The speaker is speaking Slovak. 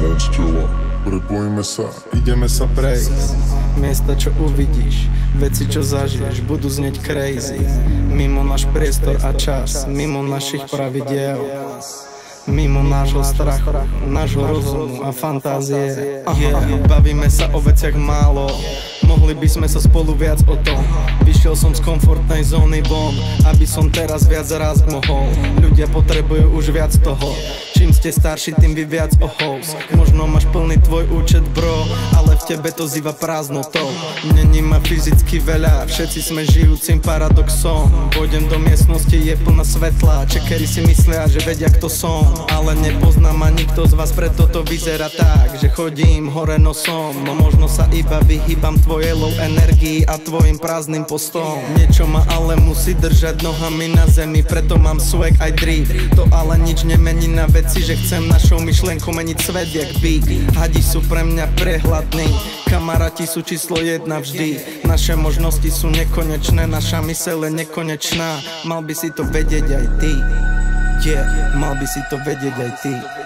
moc tela, prepojíme sa. Ideme sa prejsť. Miesta, čo uvidíš Veci, čo zažiješ, budú znieť crazy. Mimo náš priestor a čas Mimo našich pravidiel. Mimo nášho strachu, nášho rozumu a fantázie. Yeah. Bavíme sa o veciach málo Mohli by sme sa spolu viac o tom Vyšiel som z komfortnej zóny von Aby som teraz viac raz mohol. Ľudia potrebujú už viac toho. Čím ste starší, tým vy viac ohous. Možno máš plný tvoj účet bro Ale v tebe to zýva prázdnotou. Není ma fyzicky veľa Všetci sme žijúcim paradoxom. Pôjdem do miestnosti, je plná svetla. Čekery si myslia, že vedia kto som. Ale nepoznám ma nikto z vás Preto to vyzerá tak, že chodím hore nosom. No možno sa iba vyhýbam tvojej low A tvojim prázdnym postom. Niečo ma ale musí držať nohami na zemi Preto mám swag aj drift To ale nič nemení na vec veci, že chcem našou myšlenkou meniť svet jak by. Hadi sú pre mňa prehľadní Kamaráti sú číslo jedna vždy. Naše možnosti sú nekonečné Naša mysel je nekonečná. Mal by si to vedieť aj ty. Yeah, mal by si to vedieť aj ty